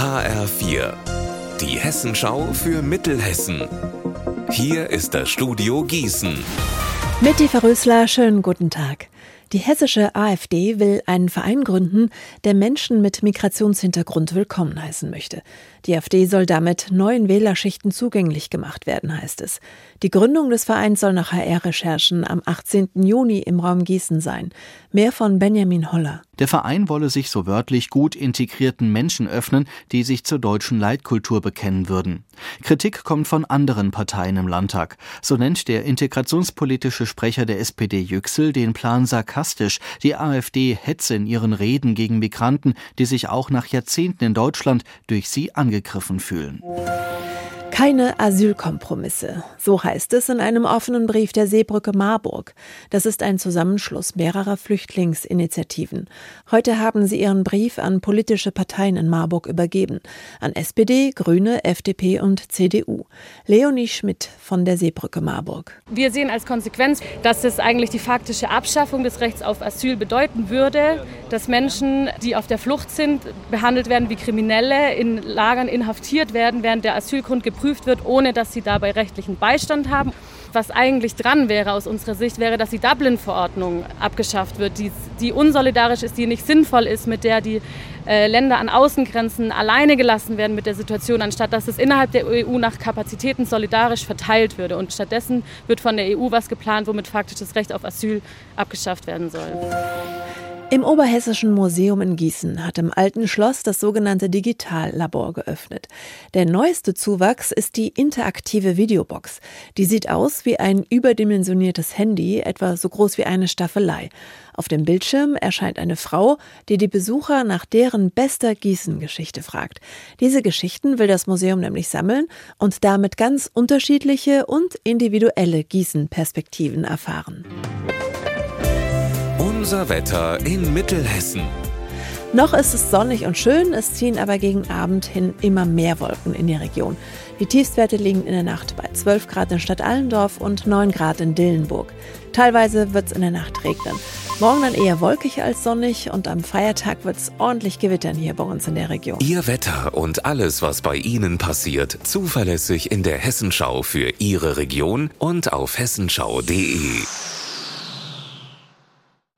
HR4, die Hessenschau für Mittelhessen. Hier ist das Studio Gießen. Mit Eva Rösler, schönen guten Tag. Die hessische AfD will einen Verein gründen, der Menschen mit Migrationshintergrund willkommen heißen möchte. Die AfD soll damit neuen Wählerschichten zugänglich gemacht werden, heißt es. Die Gründung des Vereins soll nach HR-Recherchen am 18. Juni im Raum Gießen sein. Mehr von Benjamin Holler. Der Verein wolle sich so wörtlich gut integrierten Menschen öffnen, die sich zur deutschen Leitkultur bekennen würden. Kritik kommt von anderen Parteien im Landtag. So nennt der integrationspolitische Sprecher der SPD Yüksel den Plan sarkastisch. Die AfD hetze in ihren Reden gegen Migranten, die sich auch nach Jahrzehnten in Deutschland durch sie angegriffen fühlen. Keine Asylkompromisse. So heißt es in einem offenen Brief der Seebrücke Marburg. Das ist ein Zusammenschluss mehrerer Flüchtlingsinitiativen. Heute haben sie ihren Brief an politische Parteien in Marburg übergeben. An SPD, Grüne, FDP und CDU. Leonie Schmidt von der Seebrücke Marburg. Wir sehen als Konsequenz, dass es eigentlich die faktische Abschaffung des Rechts auf Asyl bedeuten würde, dass Menschen, die auf der Flucht sind, behandelt werden wie Kriminelle, in Lagern inhaftiert werden, während der Asylgrund geprüft wird, ohne dass sie dabei rechtlichen Beistand haben. Was eigentlich dran wäre aus unserer Sicht, wäre, dass die Dublin-Verordnung abgeschafft wird, die, die, unsolidarisch ist, die nicht sinnvoll ist, mit der die äh, Länder an Außengrenzen alleine gelassen werden mit der Situation, anstatt dass es innerhalb der EU nach Kapazitäten solidarisch verteilt würde. Und stattdessen wird von der EU was geplant, womit faktisch das Recht auf Asyl abgeschafft werden soll. Im Oberhessischen Museum in Gießen hat im alten Schloss das sogenannte Digitallabor geöffnet. Der neueste Zuwachs ist die interaktive Videobox. Die sieht aus wie ein überdimensioniertes Handy, etwa so groß wie eine Staffelei. Auf dem Bildschirm erscheint eine Frau, die die Besucher nach deren bester Gießen-Geschichte fragt. Diese Geschichten will das Museum nämlich sammeln und damit ganz unterschiedliche und individuelle Gießen-Perspektiven erfahren. Unser Wetter in Mittelhessen. Noch ist es sonnig und schön, es ziehen aber gegen Abend hin immer mehr Wolken in die Region. Die Tiefstwerte liegen in der Nacht bei 12 Grad in Stadt Allendorf und 9 Grad in Dillenburg. Teilweise wird es in der Nacht regnen. Morgen dann eher wolkig als sonnig und am Feiertag wird es ordentlich gewittern hier bei uns in der Region. Ihr Wetter und alles, was bei Ihnen passiert, zuverlässig in der Hessenschau für Ihre Region und auf hessenschau.de.